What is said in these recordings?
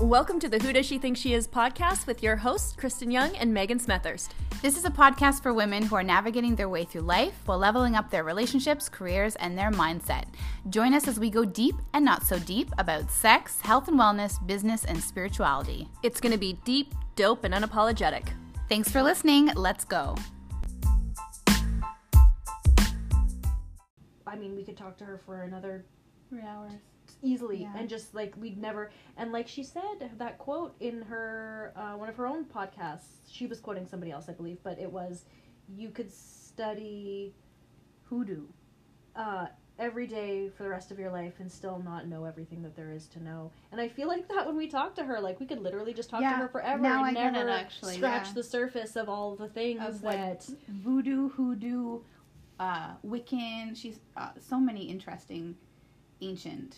Welcome to the Who Does She Think She Is podcast with your hosts, Kristen Young and Megan Smethurst. This is a podcast for women who are navigating their way through life while leveling up their relationships, careers, and their mindset. Join us as we go deep and not so deep about sex, health and wellness, business, and spirituality. It's going to be deep, dope, and unapologetic. Thanks for listening. Let's go. I mean, we could talk to her for another Three hours. Easily, Yeah. and just like we'd never. And like she said, that quote in her uh, one of her own podcasts, she was quoting somebody else, I believe, but it was, "You could study Hoodoo. uh, every day for the rest of your life and still not know everything that there is to know." And I feel like that when we talk to her, like we could literally just talk Yeah, to her forever now and I it, never actually, scratch yeah. the surface of all the things Of, like, that. Voodoo, hoodoo, uh, Wiccan. She's uh, so many interesting ancient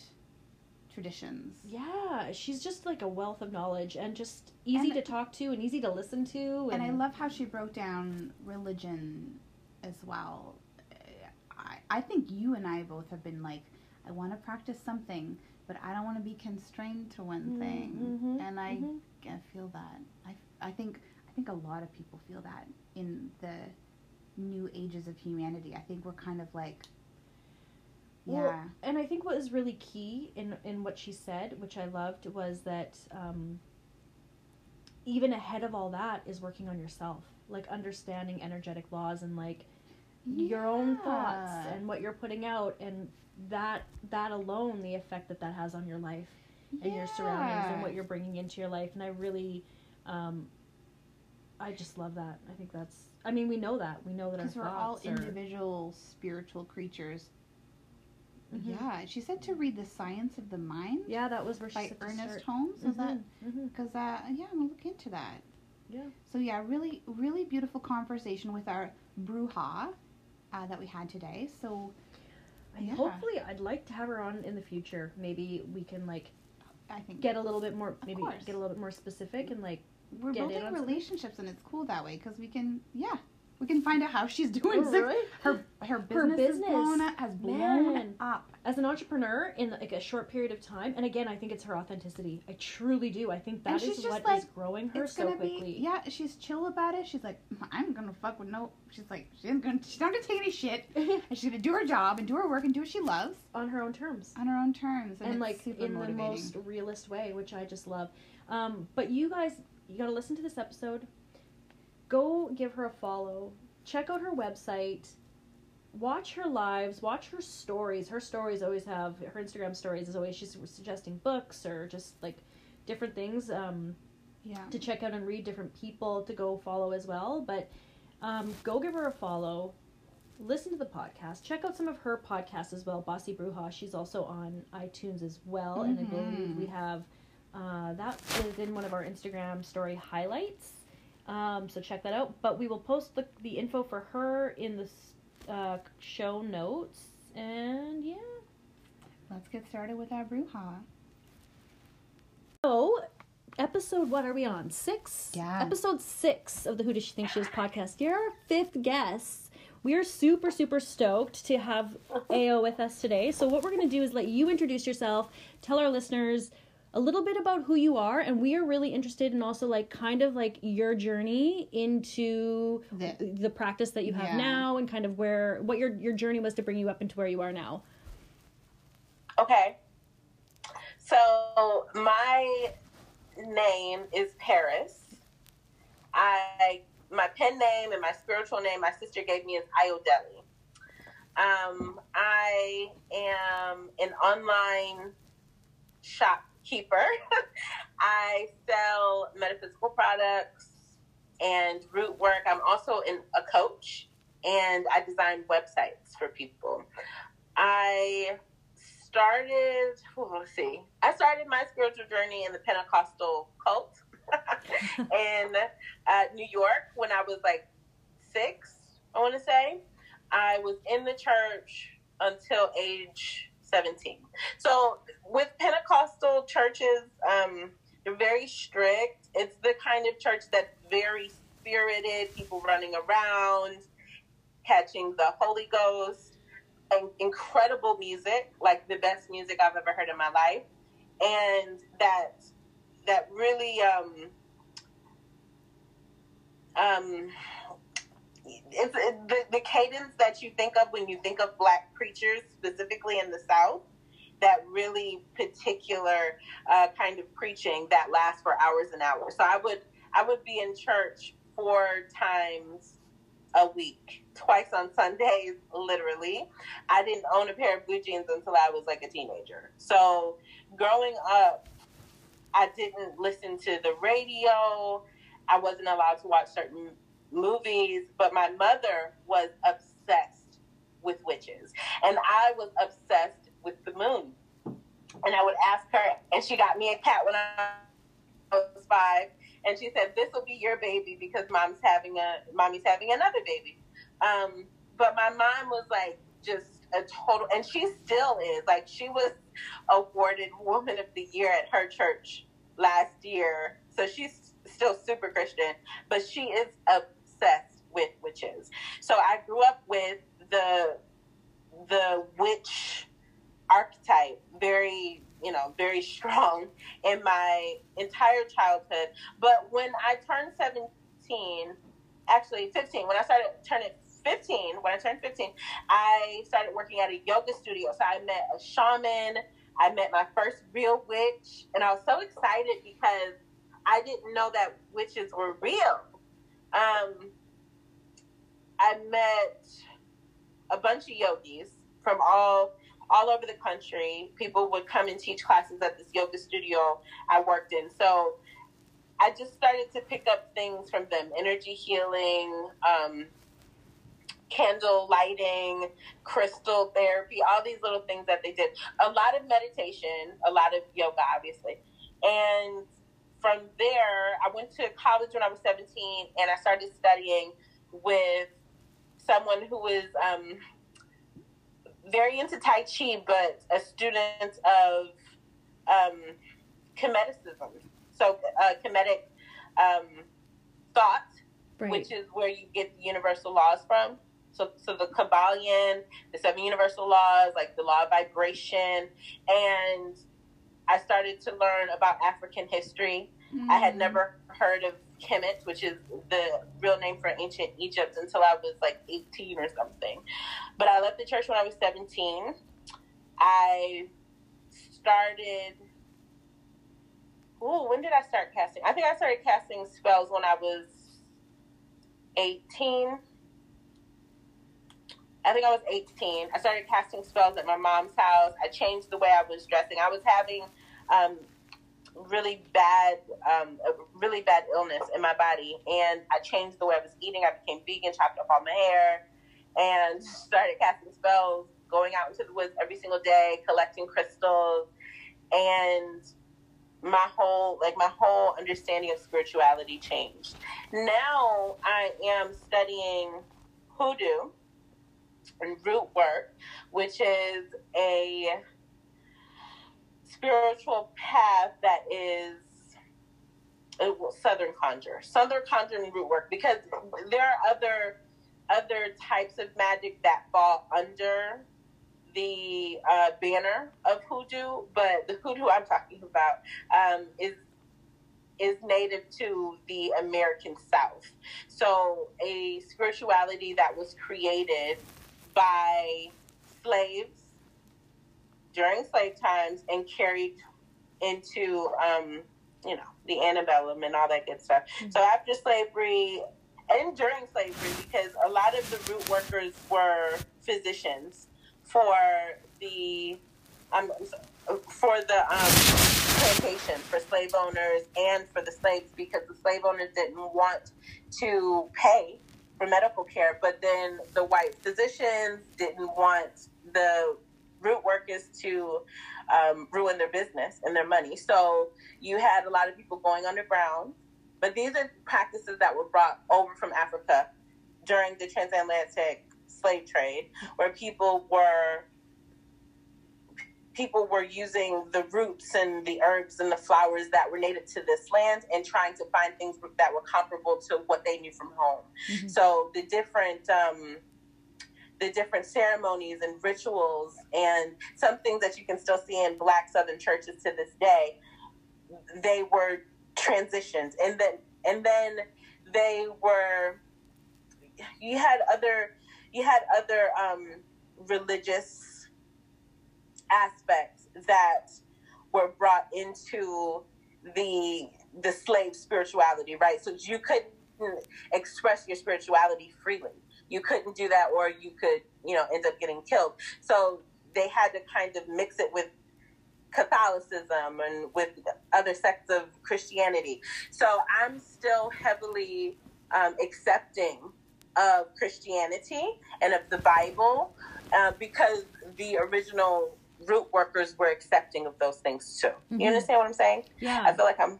traditions. Yeah, she's just like a wealth of knowledge and just easy And- to talk to and easy to listen to. And I love how she broke down religion as well. I, I think you and I both have been like, I want to practice something, but I don't want to be constrained to one Mm, thing. mhm, and I, mhm. I feel that. I, I think I think a lot of people feel that in the new ages of humanity. I think we're kind of like, Well, yeah, and I think what was really key in in what she said, which I loved, was that um, even ahead of all that is working on yourself, like understanding energetic laws and like your own thoughts and what you're putting out, and that that alone, the effect that that has on your life and your surroundings and what you're bringing into your life. And I really, um, I just love that. I think that's. I mean, we know that. We know that because we're all individual spiritual creatures. Mhm. Yeah, she said to read The Science of the Mind Yeah, that was where she by Ernest. Holmes. Is that Mhm. because uh, yeah, I'm gonna look into that. Yeah. So yeah, really, really beautiful conversation with our bruja uh, that we had today. So Yeah. Hopefully, I'd like to have her on in the future. Maybe we can like I think get a little bit more, maybe course. get a little bit more specific and like. we're building on something. relationships, and it's cool that way because we can yeah we can find out how she's doing. Oh, really? Her her business, business. Blown up, has blown Man. up. As an entrepreneur in like a short period of time, and again, I think it's her authenticity. I truly do. I think that is what is growing her so quickly. be yeah. She's chill about it. She's like I'm gonna fuck with no. She's like she's gonna she's not gonna take any shit, and she's gonna do her job and do her work and do what she loves on her own terms. on her own terms. And, and like super in motivating. the most realist way, which I just love. Um, but you guys, you gotta listen to this episode. Go give her a follow. Check out her website. Watch her lives. Watch her stories. Her stories always have her Instagram stories is always she's suggesting books or just like different things um, yeah. to check out and read. Different people to go follow as well. But um, go give her a follow. Listen to the podcast. Check out some of her podcasts as well. Bossy Bruja. She's also on iTunes as well, and I believe we have uh, that is in one of our Instagram story highlights. Um, so check that out. But we will post the the info for her in the uh, show notes. And yeah. Let's get started with our bruja. So, episode what are we on? Six? Yeah. Episode six of the Who Does She Think She Is podcast. You're our fifth guest. We are super, super stoked to have AO with us today. So, what we're going to do is let you introduce yourself, tell our listeners a little bit about who you are, and we are really interested in also, like, kind of like your journey into The- the practice that you have Yeah. now and kind of where, what your, your journey was to bring you up into where you are now. Okay. So my name is Paris. I my pen name and my spiritual name my sister gave me is Iodeli. Um, I am an online shopkeeper. I sell metaphysical products and root work. I'm also in, a coach and I design websites for people. I started, oh, let's see, I started my spiritual journey in the Pentecostal cult in uh, New York when I was like six, I want to say. I was in the church until age 17. So with Pentecostal churches, um, they're very strict. It's the kind of church that's very spirited, people running around, catching the Holy Ghost, and incredible music, like the best music I've ever heard in my life. And that that really um um it's it, the, the cadence that you think of when you think of black preachers specifically in the south that really particular uh, kind of preaching that lasts for hours and hours. So i would i would be in church four times a week. Twice on sundays literally. I didn't own a pair of blue jeans until i was like a teenager. So growing up i didn't listen to the radio. I wasn't allowed to watch certain movies, but my mother was obsessed with witches. And I was obsessed with the moon. And I would ask her, and she got me a cat when I was five. And she said, "This will be your baby because mom's having a mommy's having another baby." Um, but my mom was like just a total, and she still is. Like she was awarded Woman of the Year at her church last year, so she's still super Christian. But she is a obsessed with witches. So I grew up with the the witch archetype very you know very strong in my entire childhood. But when i turned 17 actually 15 when i started turning 15 when i turned 15 i started working at a yoga studio. So i met a shaman i met my first real witch and i was so excited because i didn't know that witches were real um, I met a bunch of yogis from all all over the country. People would come and teach classes at this yoga studio I worked in. So I just started to pick up things from them: energy healing, um, candle lighting, crystal therapy, all these little things that they did. A lot of meditation, a lot of yoga, obviously, and from there, I went to college when I was 17 and I started studying with someone who was um, very into Tai Chi, but a student of um, Kemeticism. So, uh, Kemetic um, thought, right. which is where you get the universal laws from. So, so the Kybalion, the seven universal laws, like the law of vibration, and I started to learn about African history. Mm-hmm. I had mm. never heard of Kemet, which is the real name for ancient Egypt, until I was like 18 or something. But I left the church when I was 17. I started. Oh, when did I start casting? I think I started casting spells when I was 18. I think I was 18. I started casting spells at my mom's house. I changed the way I was dressing. I was having um, really bad, um, really bad illness in my body, and I changed the way I was eating. I became vegan, chopped off all my hair, and started casting spells, going out into the woods every single day, collecting crystals, and my whole like my whole understanding of spirituality changed. Now I am studying hoodoo root work, which is a spiritual path that is uh, Southern conjure, Southern conjure and root work, because there are other other types of magic that fall under the uh, banner of hoodoo, but the hoodoo I'm talking about um, is is native to the American South. So a spirituality that was created by slaves during slave times and carried into, um, you know, the antebellum and all that good stuff. Mm-hmm. So after slavery and during slavery, because a lot of the root workers were physicians for the um, for the um, plantation for slave owners and for the slaves because the slave owners didn't want to pay for medical care, but then the white physicians didn't want the root workers to um, ruin their business and their money. So you had a lot of people going underground. But these are practices that were brought over from Africa during the transatlantic slave trade, where people were people were using the roots and the herbs and the flowers that were native to this land and trying to find things that were comparable to what they knew from home. Mm-hmm. So the different um, the different ceremonies and rituals and some things that you can still see in black southern churches to this day they were transitions, and then and then they were. You had other, you had other um, religious aspects that were brought into the the slave spirituality, right? So you couldn't express your spirituality freely. You couldn't do that, or you could, you know, end up getting killed. So they had to kind of mix it with Catholicism and with other sects of Christianity. So I'm still heavily um, accepting of Christianity and of the Bible uh, because the original root workers were accepting of those things too. Mm-hmm. You understand what I'm saying? Yeah. I feel like I'm.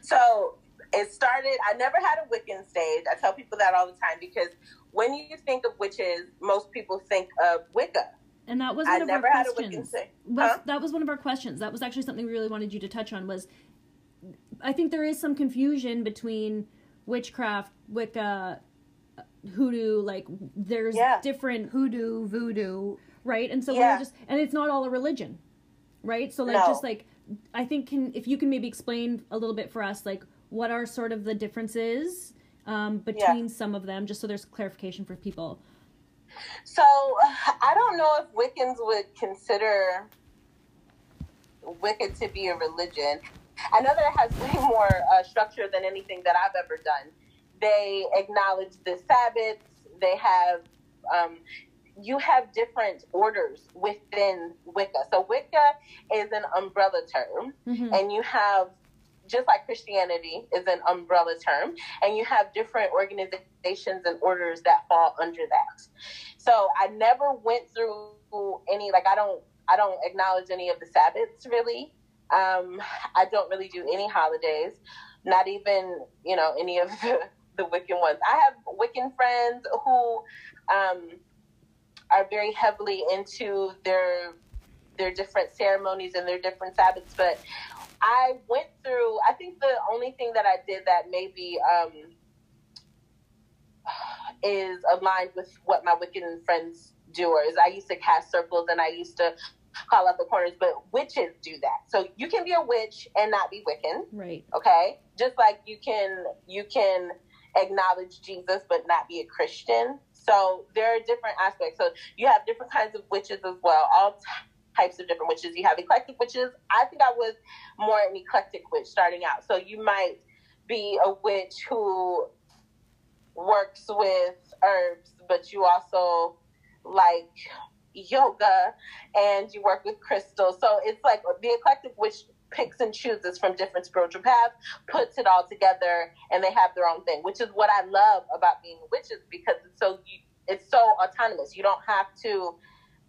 So it started. I never had a Wiccan stage. I tell people that all the time because when you think of witches, most people think of Wicca. And that was one I of our questions. Huh? That was one of our questions. That was actually something we really wanted you to touch on. Was I think there is some confusion between witchcraft, Wicca, hoodoo. Like there's yeah. different hoodoo, voodoo, right? And so yeah. we're just, and it's not all a religion, right? So like no. just like I think can if you can maybe explain a little bit for us, like what are sort of the differences um, between yeah. some of them, just so there's clarification for people. So I don't know if Wiccans would consider Wicca to be a religion. I know that it has way more uh, structure than anything that I've ever done. They acknowledge the Sabbaths. They have um, you have different orders within Wicca. So Wicca is an umbrella term, mm-hmm. and you have just like Christianity is an umbrella term, and you have different organizations and orders that fall under that. So I never went through any like I don't I don't acknowledge any of the Sabbaths really. Um, I don't really do any holidays, not even you know any of the, the Wiccan ones. I have Wiccan friends who um, are very heavily into their their different ceremonies and their different Sabbaths, but I went through. I think the only thing that I did that maybe um, is aligned with what my Wiccan friends do, is I used to cast circles and I used to call out the corners, but witches do that. So you can be a witch and not be Wiccan, right? Okay, just like you can you can acknowledge Jesus but not be a Christian. So there are different aspects. So you have different kinds of witches as well. All types of different witches. You have eclectic witches. I think I was more an eclectic witch starting out. So you might be a witch who works with herbs, but you also like yoga and you work with crystals. So it's like the eclectic witch picks and chooses from different spiritual paths, puts it all together, and they have their own thing, which is what I love about being witches because it's so it's so autonomous. You don't have to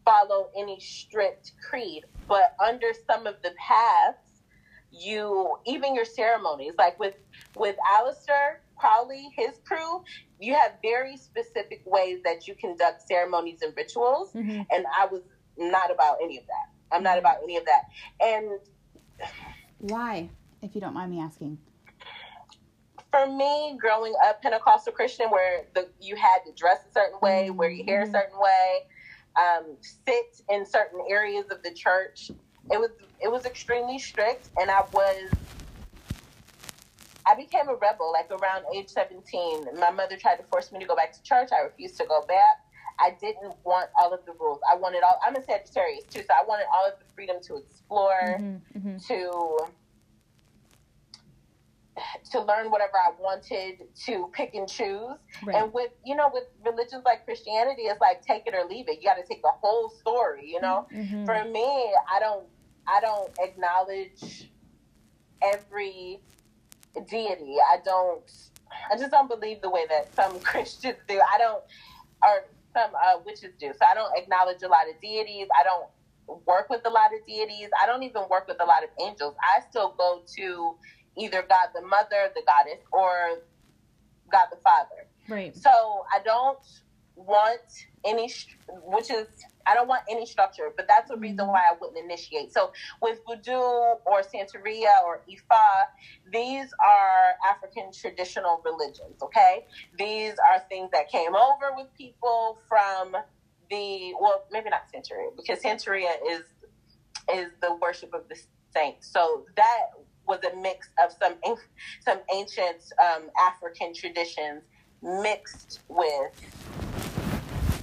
follow any strict creed, but under some of the paths, you even your ceremonies, like with with Aleister Crowley, his crew, you have very specific ways that you conduct ceremonies and rituals, mm-hmm. and I was not about any of that. I'm not about any of that. And why, if you don't mind me asking? For me, growing up Pentecostal Christian, where the you had to dress a certain way, mm-hmm. wear your hair a mm-hmm. certain way, um, sit in certain areas of the church. It was it was extremely strict, and I was I became a rebel like around age 17. My mother tried to force me to go back to church. I refused to go back. I didn't want all of the rules. I wanted all. I'm a Sagittarius too, so I wanted all of the freedom to explore, mm-hmm, mm-hmm. to to learn whatever I wanted to pick and choose. Right. And with you know, with religions like Christianity, it's like take it or leave it. You got to take the whole story. You know, mm-hmm. for me, I don't I don't acknowledge every deity. I don't. I just don't believe the way that some Christians do. I don't, or some uh, witches do. So I don't acknowledge a lot of deities. I don't work with a lot of deities. I don't even work with a lot of angels. I still go to either God the Mother, the Goddess, or God the Father. Right. So I don't want any, which is I don't want any structure, but that's a reason mm-hmm. why I wouldn't initiate. So with Voodoo or Santeria or Ifa, these are African traditional religions. Okay, these are things that came over with people from the well, maybe not Santeria because Santeria is is the worship of the saints. So that was a mix of some some ancient um, African traditions mixed with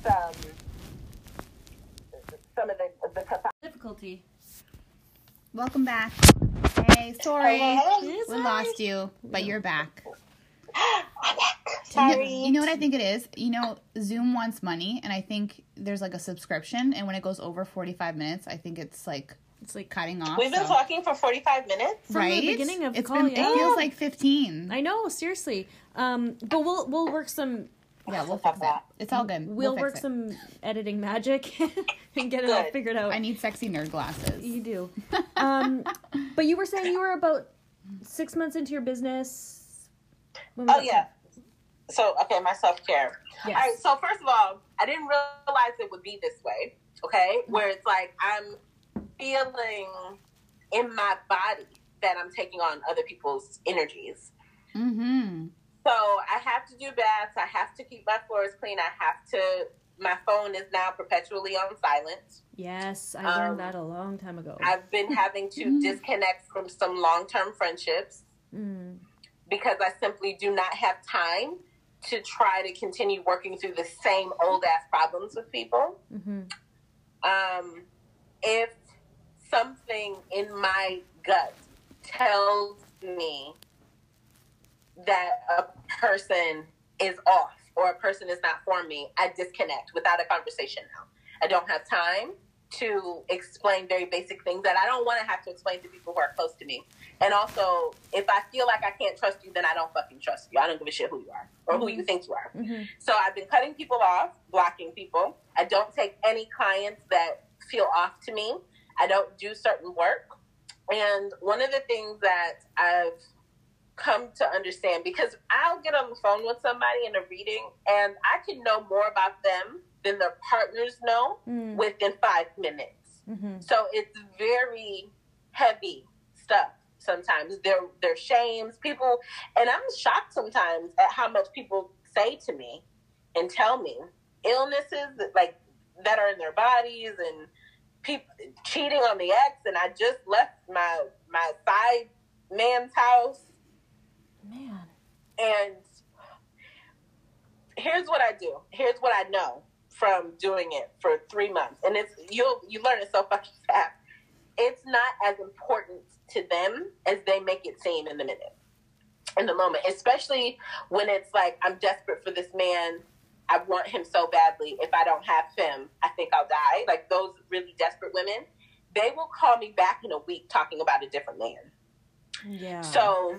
some some of the the Difficulty. Welcome back. Hey, sorry. Hello? We lost you, but you're back. I'm back. You know, Sorry. you know what I think it is? You know, Zoom wants money, and I think there's like a subscription, and when it goes over 45 minutes, I think it's like It's like cutting off. We've been so- talking for 45 minutes. From the beginning of the call, been, yeah. It feels like 15. I know, seriously. Um, but we'll we'll work some yeah, we'll fix it. that. It's all good. we'll, fix work it. some editing magic and get it all figured out. I need sexy nerd glasses. You do. um, but you were saying you were about six months into your business. Oh yeah. So okay, my self care. Yes. All right. So first of all, I didn't realize it would be this way. Okay, where it's like I'm feeling in my body that I'm taking on other people's energies. Mm-hmm. So I have to do baths. I have to keep my floors clean. I have to. My phone is now perpetually on silent. Yes, I Um, learned that a long time ago. I've been having to disconnect from some long term friendships Mm. because I simply do not have time to try to continue working through the same old ass problems with people. hmm Um, if something in my gut tells me that a person is off or a person is not for me, I disconnect without a conversation now. I don't have time to explain very basic things that I don't want to have to explain to people who are close to me. And also, if I feel like I can't trust you, then I don't fucking trust you. I don't give a shit who you are or who you think you are. hmm So I've been cutting people off, blocking people. I don't take any clients that feel off to me. I don't do certain work. And one of the things that I've come to understand because I'll get on the phone with somebody in a reading and I can know more about them than their partners know mm within five minutes. hmm So it's very heavy stuff sometimes. They're they're shames. People and I'm shocked sometimes at how much people say to me and tell me illnesses that, like that are in their bodies and people cheating on the ex and I just left my my side man's house Man. and here's what I do. Here's what I know from doing it for three months, and it's you'll you learn it so fucking fast. It's not as important to them as they make it seem in the minute, in the moment. Especially when it's like I'm desperate for this man. I want him so badly. If I don't have him, I think I'll die. Like those really desperate women, they will call me back in a week talking about a different man. Yeah. So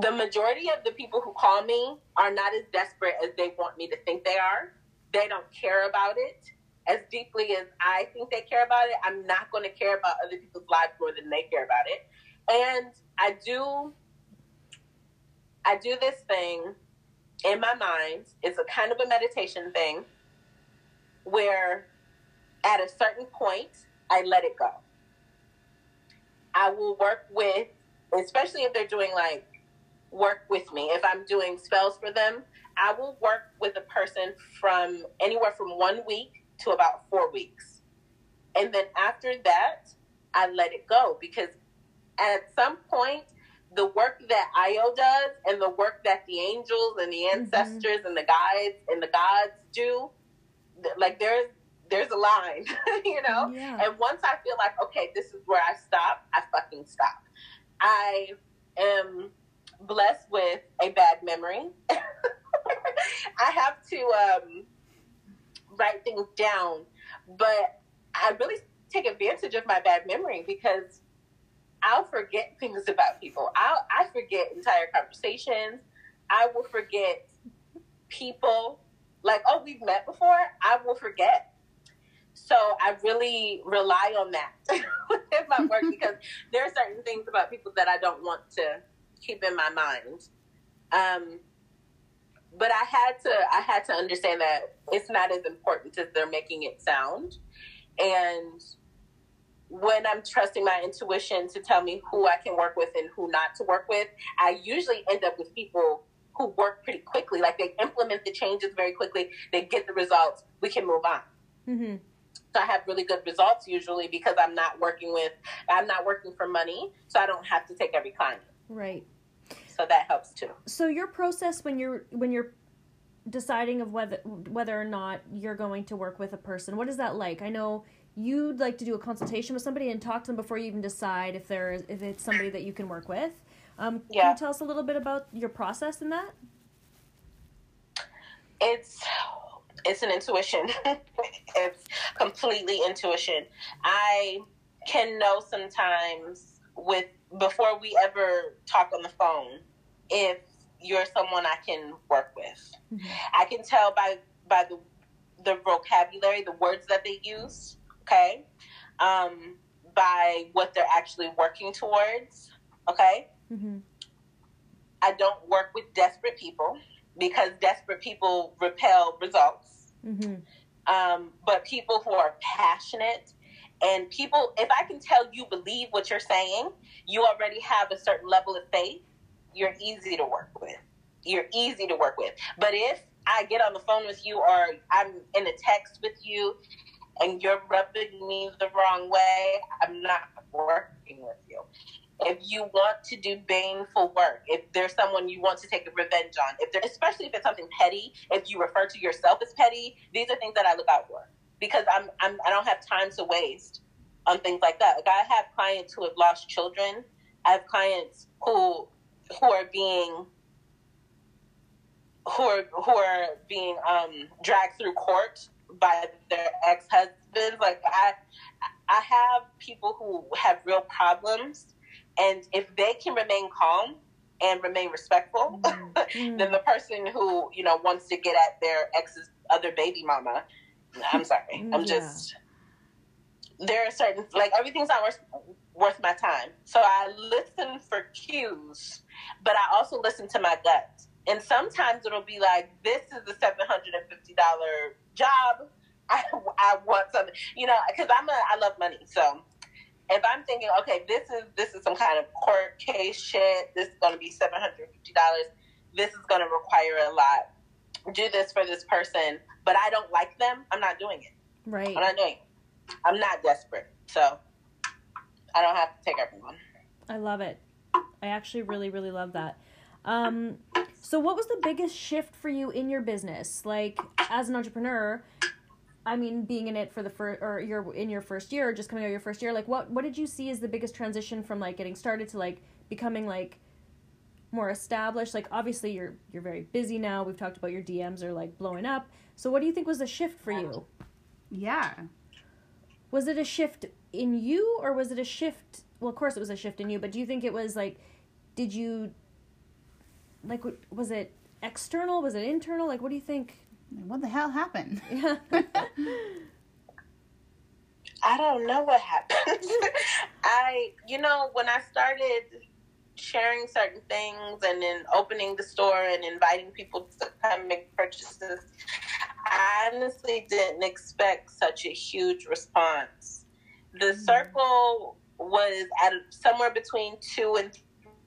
the majority of the people who call me are not as desperate as they want me to think they are. They don't care about it as deeply as I think they care about it. I'm not going to care about other people's lives more than they care about it. And I do I do this thing in my mind. It's a kind of a meditation thing where at a certain point I let it go. I will work with especially if they're doing like work with me. If I'm doing spells for them, I will work with a person from anywhere from one week to about four weeks. And then after that, I let it go because at some point, the work that Io does and the work that the angels and the mm-hmm. ancestors and the guides and the gods do, like there's there's a line, you know. Yeah. And once I feel like okay, this is where I stop, I fucking stop. I am blessed with a bad memory. I have to um, write things down, but I really take advantage of my bad memory because I'll forget things about people. I'll, I forget entire conversations. I will forget people. Like, oh, we've met before. I will forget. So I really rely on that within my work because there are certain things about people that I don't want to keep in my mind. Um, but I had to I had to understand that it's not as important as they're making it sound. And when I'm trusting my intuition to tell me who I can work with and who not to work with, I usually end up with people who work pretty quickly. Like they implement the changes very quickly, they get the results, we can move on. hmm So I have really good results usually because I'm not working with, I'm not working for money, so I don't have to take every client. Right. So that helps too. So your process when you're when you're deciding of whether whether or not you're going to work with a person, what is that like? I know you'd like to do a consultation with somebody and talk to them before you even decide if there is if it's somebody that you can work with. Um, Yeah. Can you tell us a little bit about your process in that? it's it's an intuition it's completely intuition i can know sometimes with before we ever talk on the phone if you're someone i can work with Mhm. i can tell by by the the vocabulary the words that they use okay um by what they're actually working towards okay Mm-hmm. i don't work with desperate people because desperate people repel results Mm-hmm. um, but people who are passionate and people if i can tell you believe what you're saying you already have a certain level of faith you're easy to work with. You're easy to work with. But if i get on the phone with you or i'm in a text with you and you're rubbing me the wrong way i'm not working with you. If you want to do baneful work, if there's someone you want to take revenge on, if there, especially if it's something petty, if you refer to yourself as petty, these are things that I look out for because I'm, I'm I don't have time to waste on things like that. Like I have clients who have lost children. I have clients who who are being who are who are being um, dragged through court by their ex husbands. Like I I have people who have real problems and if they can remain calm and remain respectful, Mm-hmm. then the person who you know wants to get at their ex's other baby mama, I'm sorry, mm, I'm Yeah. just there are certain like everything's not worth worth my time. So I listen for cues, but I also listen to my gut. And sometimes it'll be like, this is a seven hundred and fifty dollar job. I, I want something, you know, because I'm a I love money, so if I'm thinking, okay, this is this is some kind of court case shit. This is going to be seven hundred fifty dollars. This is going to require a lot. Do this for this person, but I don't like them. I'm not doing it. Right. I'm not doing it. I'm not desperate, so I don't have to take everyone. I love it. I actually really, really love that. Um, so, what was the biggest shift for you in your business? Like, as an entrepreneur, I mean, being in it for the first, or you're in your first year, just coming out of your first year. Like, what what did you see as the biggest transition from like getting started to like becoming like more established? Like, obviously, you're you're very busy now. We've talked about your DMs are like blowing up. So, what do you think was the shift for you? Yeah. was it a shift in you or was it a shift well of course it was a shift in you but do you think it was like did you like was it external was it internal like what do you think What the hell happened? yeah I don't know what happened. I, you know, when I started sharing certain things and then opening the store and inviting people to come make purchases, I honestly didn't expect such a huge response. The hmm. circle was at somewhere between two and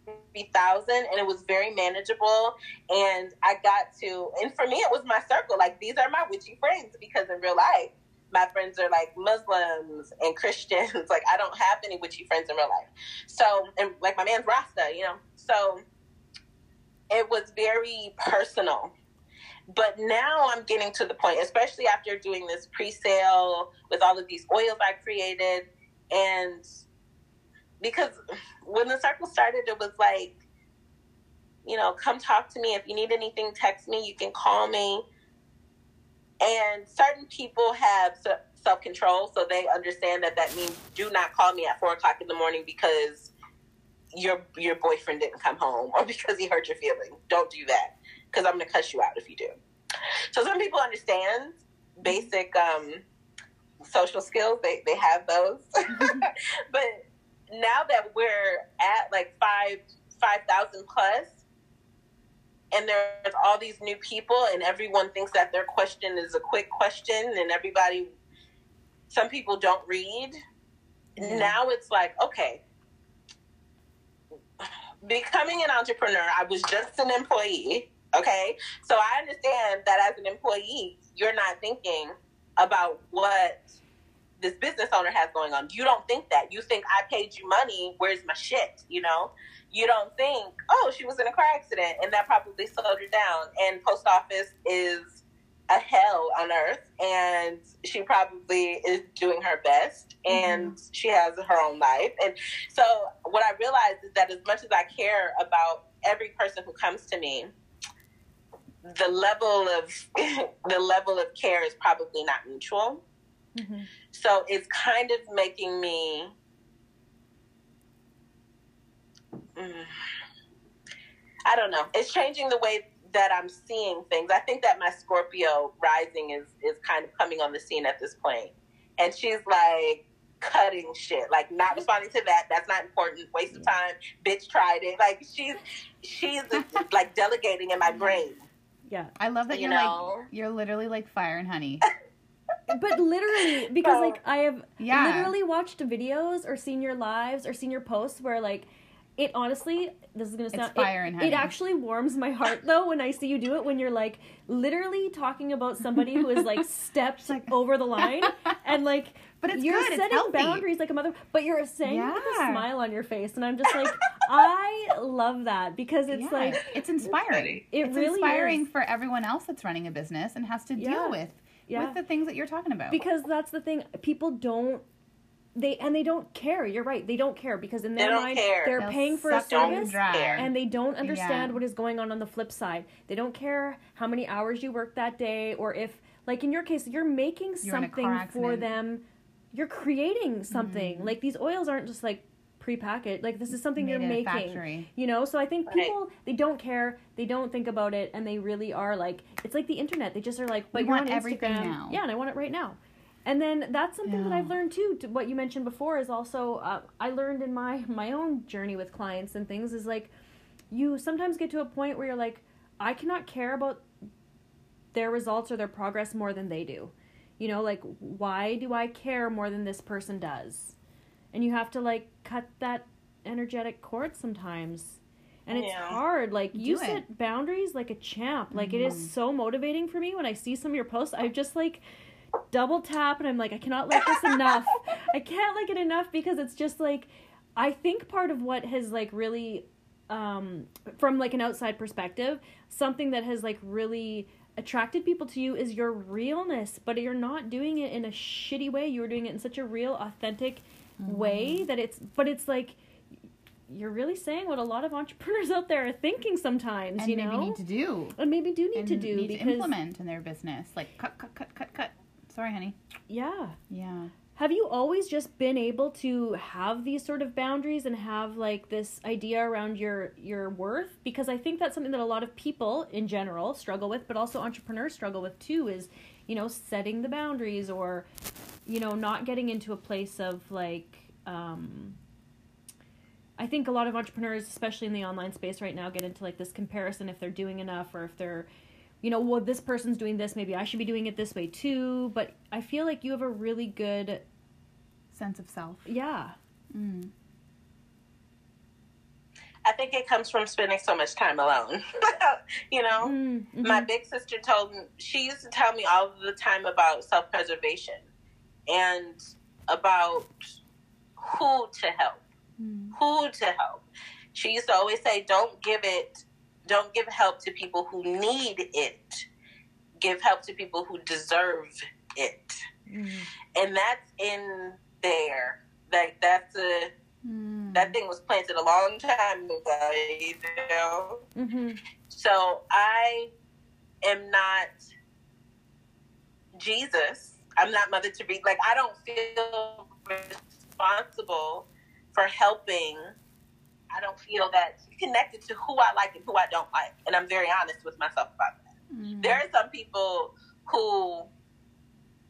three thousand, and it was very manageable. And I got to, and for me, it was my circle. Like these are my witchy friends because in real life, my friends are like Muslims and Christians. like I don't have any witchy friends in real life. So, and like my man's Rasta, you know. So it was very personal. But now I'm getting to the point, especially after doing this pre-sale with all of these oils I created, and because when the circle started, it was like, you know, come talk to me. If you need anything, text me. You can call me and certain people have self control, so they understand that that means do not call me at four o'clock in the morning because your your boyfriend didn't come home or because he hurt your feelings. Don't do that because I'm gonna cuss you out if you do. So some people understand basic um, social skills; they they have those. but now that we're at like five five thousand plus, and there's all these new people and everyone thinks that their question is a quick question and everybody some people don't read. Now it's like okay. Becoming an entrepreneur i was just an employee okay? So i understand that as an employee you're not thinking about what this business owner has going on. You don't think that. You think I paid you money. Where's my shit? You know. You don't think, oh, she was in a car accident, and that probably slowed her down. And post office is a hell on earth, and she probably is doing her best, and mm-hmm. she has her own life. And so, what I realized is that as much as I care about every person who comes to me, the level of the level of care is probably not mutual. Mm-hmm. So it's kind of making me. Mm, I don't know. It's changing the way that I'm seeing things. I think that my Scorpio rising is is kind of coming on the scene at this point, and she's like cutting shit, like not responding to that. That's not important. Waste of time. Bitch tried it. Like she's she's like delegating in my brain. Yeah, I love that you you're know? like you're literally like fire and honey. but literally, because like I have yeah. literally watched videos or seen your lives or seen your posts where like it honestly this is gonna sound it, it actually warms my heart though when I see you do it when you're like literally talking about somebody who is like stepped like, over the line and like but it's you're good. setting boundaries like a mother but you're saying yeah. with a smile on your face and I'm just like I love that because it's yeah. like it's inspiring. It it's really inspiring is. for everyone else that's running a business and has to deal yeah. with with the things that you're talking about. Because that's the thing people don't they and they don't care. You're right. They don't care because in their mind care. they're They'll paying for a service and they don't understand yeah. what is going on on the flip side. They don't care how many hours you work that day or if like in your case you're making you're something for them. You're creating something. Mm-hmm. Like these oils aren't just like prepackaged. Like this is something Made you're making. Factory. You know, so I think people right. they don't care, they don't think about it, and they really are like it's like the internet. They just are like, but we want everything now. Yeah, and I want it right now. And then that's something yeah. that I've learned too. To what you mentioned before is also uh, I learned in my my own journey with clients and things is like you sometimes get to a point where you're like I cannot care about their results or their progress more than they do. You know, like why do I care more than this person does? And you have to like cut that energetic cord sometimes. And it's yeah. hard. Like do you it. set boundaries like a champ. Like mm-hmm. it is mm-hmm. so motivating for me when I see some of your posts. I just like double tap and I'm like, I cannot like this enough. I can't like it enough because it's just like I think part of what has like really um from like an outside perspective, something that has like really attracted people to you is your realness, but you're not doing it in a shitty way. You're doing it in such a real, authentic mm-hmm. way that it's but it's like you're really saying what a lot of entrepreneurs out there are thinking sometimes, and you know, need to do, and maybe do need and to do need because to implement in their business, like cut, cut, cut, cut, cut. Sorry, honey. Yeah. Yeah. Have you always just been able to have these sort of boundaries and have like this idea around your your worth? Because I think that's something that a lot of people in general struggle with, but also entrepreneurs struggle with too is, you know, setting the boundaries or you know, not getting into a place of like um I think a lot of entrepreneurs, especially in the online space right now, get into like this comparison if they're doing enough or if they're you know, well, this person's doing this, maybe I should be doing it this way too. But I feel like you have a really good sense of self. Yeah. Mm. I think it comes from spending so much time alone. you know, mm-hmm. my big sister told me, she used to tell me all the time about self preservation and about who to help. Mm. Who to help. She used to always say, don't give it don't give help to people who need it. Give help to people who deserve it. Mm. And that's in there. Like that's a mm. that thing was planted a long time ago, you know. Mm-hmm. So I am not Jesus. I'm not Mother Teresa. Like I don't feel responsible for helping I don't feel that connected to who I like and who I don't like. And I'm very honest with myself about that. Mm-hmm. There are some people who,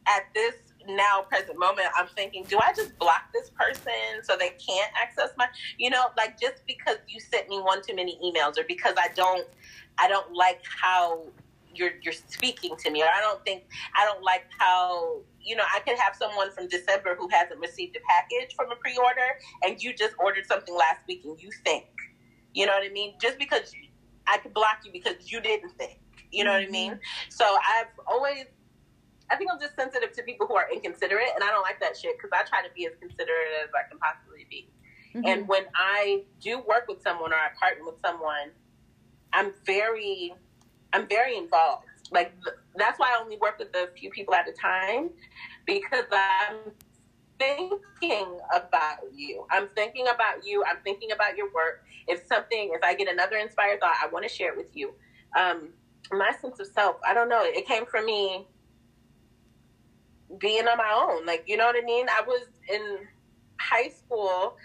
at this now present moment, I'm thinking, do I just block this person so they can't access my, you know, like just because you sent me one too many emails or because I don't, I don't like how you're you're speaking to me or I don't think I don't like how you know I could have someone from December who hasn't received a package from a pre-order and you just ordered something last week and you think you know what I mean just because I could block you because you didn't think you know mm-hmm. what I mean mm-hmm. so I've always I think I'm just sensitive to people who are inconsiderate, and I don't like that shit because I try to be as considerate as I can possibly be. Mhm. And when I do work with someone or I partner with someone, I'm very, I'm very involved. Like that's why I only work with a few people at a time because I'm thinking about you. I'm thinking about you. I'm thinking about your work. If something, if I get another inspired thought, I want to share it with you. Um, my sense of self, I don't know. It came from me being on my own. Like, you know what I mean? I was in high school.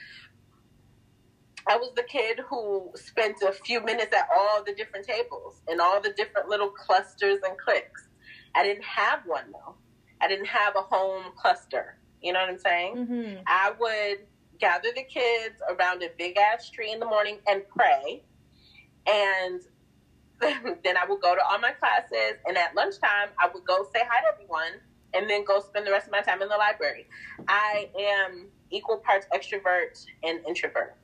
I was the kid who spent a few minutes at all the different tables and all the different little clusters and cliques. I didn't have one though. I didn't have a home cluster. You know what I'm saying? Mhm. I would gather the kids around a big ass tree in the morning and pray. And then I would go to all my classes. And at lunchtime, I would go say hi to everyone and then go spend the rest of my time in the library. I am equal parts extrovert and introvert.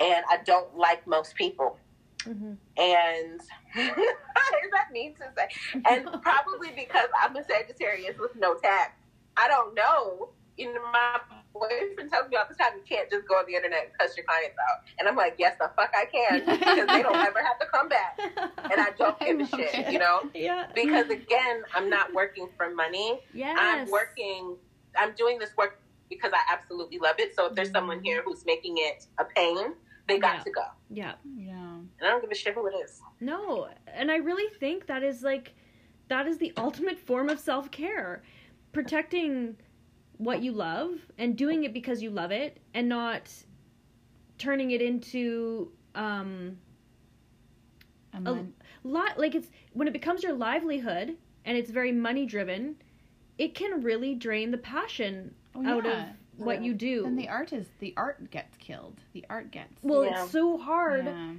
And I don't like most people. Mhm. And is that mean to say? And probably because I'm a Sagittarius with no tact. I don't know. You know, my boyfriend tells me all the time, you can't just go on the internet and cuss your clients out. And I'm like, yes, the fuck I can, because they don't ever have to come back. And I don't give a shit, you know? yeah. Because again, I'm not working for money. yes. I'm working, I'm doing this work because I absolutely love it. So if there's someone here who's making it a pain, they got Yeah. to go. Yeah. Yeah. And I don't give a shit who it is. No, and I really think that is like that is the ultimate form of self-care. Protecting what you love and doing it because you love it and not turning it into um And a lot like it's when it becomes your livelihood and it's very money driven, it can really drain the passion oh, out yeah. of what you do. Then the art is the art gets killed. The art gets. well, Yeah. it's so hard Yeah.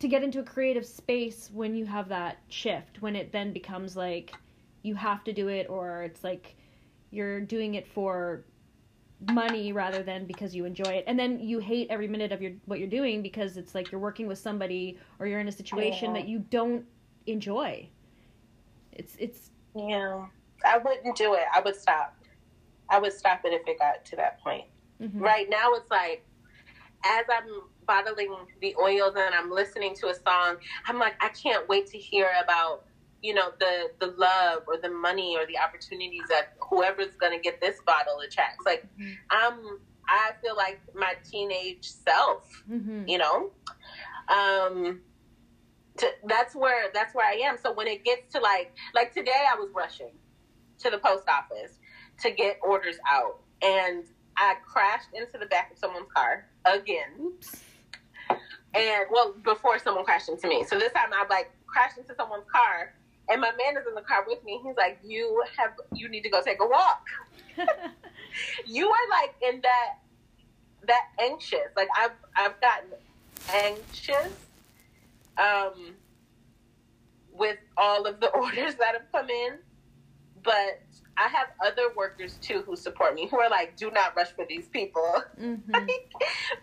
to get into a creative space when you have that shift when it then becomes like you have to do it or it's like you're doing it for money rather than because you enjoy it and then you hate every minute of your what you're doing because it's like you're working with somebody or you're in a situation Yeah. that you don't enjoy it's it's Yeah. I wouldn't do it. I would stop. I would stop it if it got to that point. mhm. Right now, it's like, as I'm bottling the oils and I'm listening to a song, I'm like, I can't wait to hear about, you know, the the love or the money or the opportunities that whoever's gonna get this bottle attracts. Like, Mhm. I'm, I feel like my teenage self Mhm. you know um to, that's where that's where i am so when it gets to like like today i was rushing to the post office to get orders out. And i crashed into the back of someone's car again. And well before someone crashed into me. So this time i like crashed into someone's car and my man is in the car with me. He's like you have you need to go take a walk. You are like in that that anxious. Like I've I've gotten anxious um with all of the orders that have come in. But I have other workers too who support me who are like, do not rush for these people. Mhm.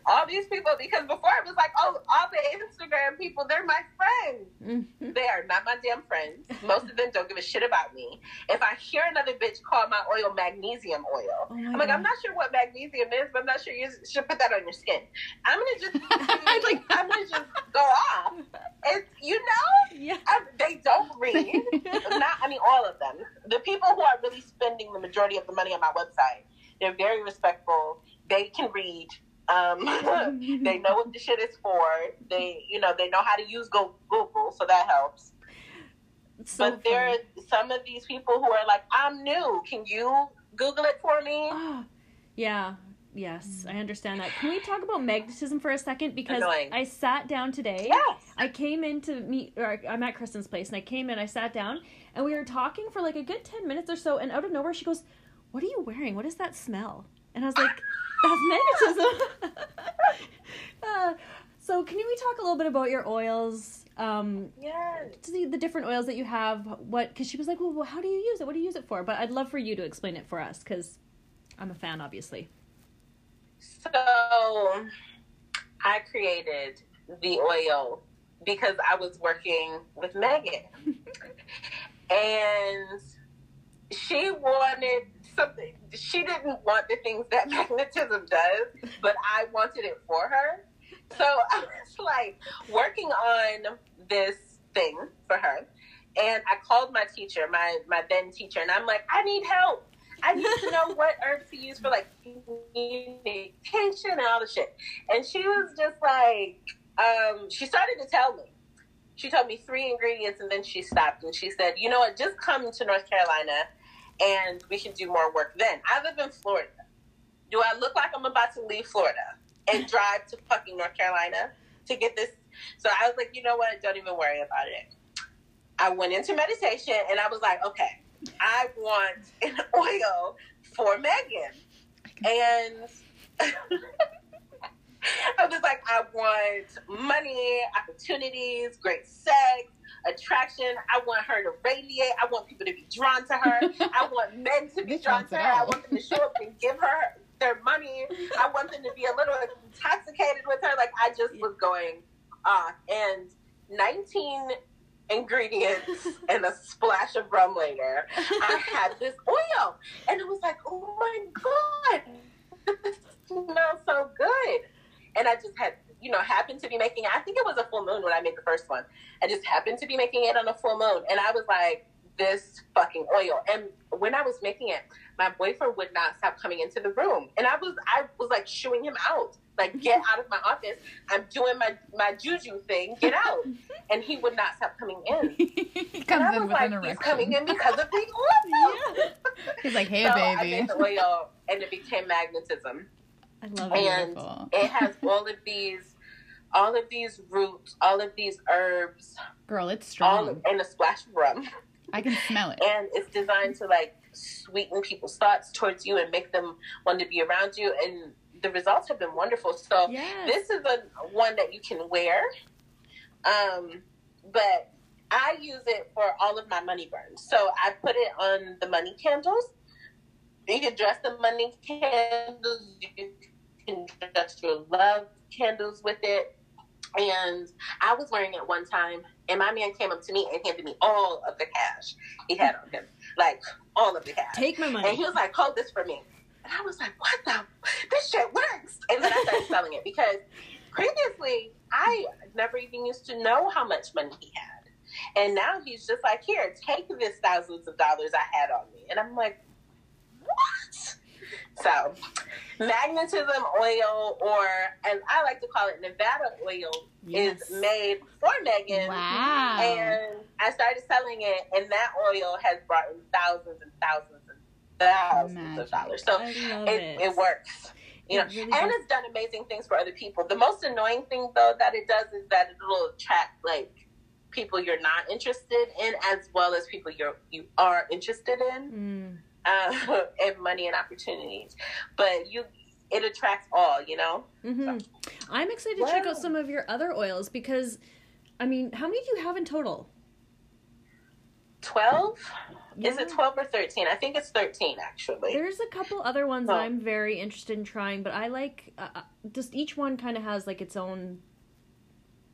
all these people because before it was like, oh, all the Instagram people, they're my friends. Mhm. They are not my damn friends. Most of them don't give a shit about me. If I hear another bitch call my oil magnesium oil, Oh I'm like, I'm not sure what magnesium is, but I'm not sure you should put that on your skin. I'm gonna just, like- I'm gonna just go off. It's you know, yeah I, they don't read. not, I mean, all of them. The people who are really spending the majority of the money on my website, they're very respectful. They can read. Um, they know what the shit is for. They, you know, they know how to use Google, so that helps. So but there funny. are some of these people who are like, I'm new. Can you Google it for me? Ah, yeah. Yes. I understand that. Can we talk about magnetism for a second? Because Annoying. I sat down today. Yes. I came in to meet, or I'm at Kristen's place, and I came in, I sat down, and we were talking for like a good 10 minutes or so, and out of nowhere, she goes, What are you wearing? What is that smell? And I was like, That's magnetism. uh, so, can we talk a little bit about your oils? Um, Yes. to the, the different oils that you have, what, because she was like, well, well, how do you use it? What do you use it for? But I'd love for you to explain it for us, because I'm a fan, obviously. So I created the oil because I was working with Megan. and she wanted something. She didn't want the things that magnetism does, but I wanted it for her. So I was like working on this thing for her. And I called my teacher, my, my then teacher, and I'm like, I need help. I need to know what herbs to use for like communication and all the shit. And she was just like, um, she started to tell me. She told me three ingredients and then she stopped and she said, you know what, just come to North Carolina and we can do more work then. I live in Florida. Do I look like I'm about to leave Florida and drive to fucking North Carolina to get this? So I was like, you know what, don't even worry about it. I went into meditation and I was like, okay, I want an oil for Megan. And I was like, I want money, opportunities, great sex, attraction. I want her to radiate. I want people to be drawn to her. I want men to be drawn to her. I want them to show up and give her their money. I want them to be a little intoxicated with her. Like I just was going off. And 19 ingredients and a splash of rum later, I had this oil. And it was like, oh my God, this smells so good. And I just had, you know, happened to be making I think it was a full moon when I made the first one. I just happened to be making it on a full moon. And I was like, this fucking oil. And when I was making it, my boyfriend would not stop coming into the room. And I was I was like shooing him out. Like, get out of my office. I'm doing my, my juju thing. Get out. And he would not stop coming in. he And comes I in with like, an he's coming in because of the oil. He's like, hey, so I baby. made the oil and it became magnetism. I love. And Beautiful. it has all of these all of these roots, all of these herbs, Girl, it's strong. of, and a splash of rum. I can smell it. And it's designed to like sweeten people's thoughts towards you and make them want to be around you. And the results have been wonderful. So Yes. this is a one that you can wear. Um, but I use it for all of my money burns. So I put it on the money candles. You can dress the money candles. You can dress your love candles with it. And I was wearing it one time, and my man came up to me and handed me all of the cash he had on him, like all of the cash. Take my money. And he was like, hold this for me. And I was like, what the? This shit works. And then I started selling it because previously I never even used to know how much money he had. And now he's just like, here, take this thousands of dollars I had on me. And I'm like, what? So, magnetism oil, or as I like to call it, Nevada oil, Yes. is made for Megan. Wow. And I started selling it, and that oil has brought in thousands and thousands and thousands Magic. of dollars. So it, it. it works. You know, It really and does. it's done amazing things for other people. The most annoying thing, though, that it does is that it'll attract like people you're not interested in, as well as people you're you are interested in, Mm. Uh, and money and opportunities. But you, it attracts all. You know. hmm I'm excited to check out some of your other oils because, I mean, how many do you have in total? Twelve? Is it twelve or thirteen? I think it's thirteen actually. There's a couple other ones Oh. I'm very interested in trying, but I like uh, uh, just each one kind of has like its own,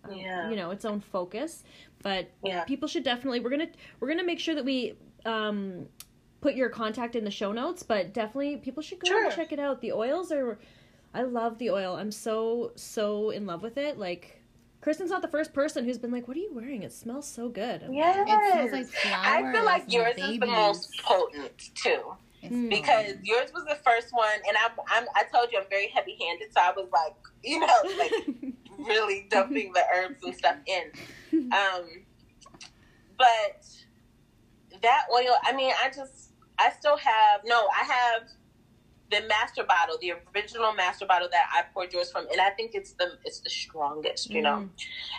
uh, Yeah. you know, its own focus. But Yeah. people should definitely we're gonna we're gonna make sure that we um, put your contact in the show notes. But definitely people should go and check it out. The oils are, I love the oil. I'm so so in love with it. Like. Kristen's not the first person who's been like, "What are you wearing? It smells so good." I'm like, Yes. It smells like I feel like and yours is the most potent too. It's because yours was the first one, and I'm, I'm I told you I'm very heavy handed, so I was like, you know, like really dumping the herbs and stuff in. Um, but that oil, I mean, I just I still have no, I have the master bottle, the original master bottle that I poured yours from, and I think it's the it's the strongest. You know, mm.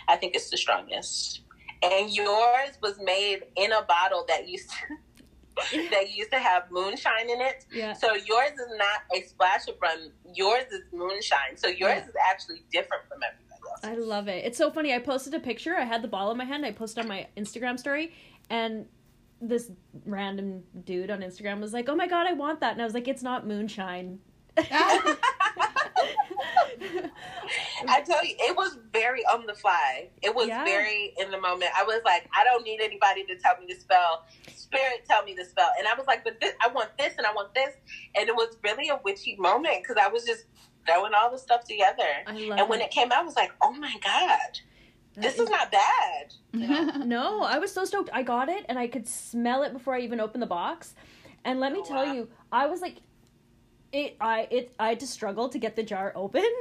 I think it's the strongest. And yours was made in a bottle that used to, that used to have moonshine in it. yeah. So yours is not a splash of rum. Yours is moonshine. So yours Yeah. is actually different from everybody else. I love it. It's so funny. I posted a picture. I had the ball in my hand. I posted on my Instagram story, and this random dude on Instagram was like, "Oh my god, I want that!" And I was like, "It's not moonshine." I tell you, it was very on the fly. It was Yeah. very in the moment. I was like, I don't need anybody to tell me to spell spirit tell me the spell. And I was like, but this, I want this and I want this. And it was really a witchy moment because I was just throwing all the stuff together. And when it. it came out, I was like, oh my God, this is not bad. You? No, I was so stoked. I got it and I could smell it before I even opened the box. And let me Oh, tell wow. you, I was like it I it I had to struggle to get the jar open.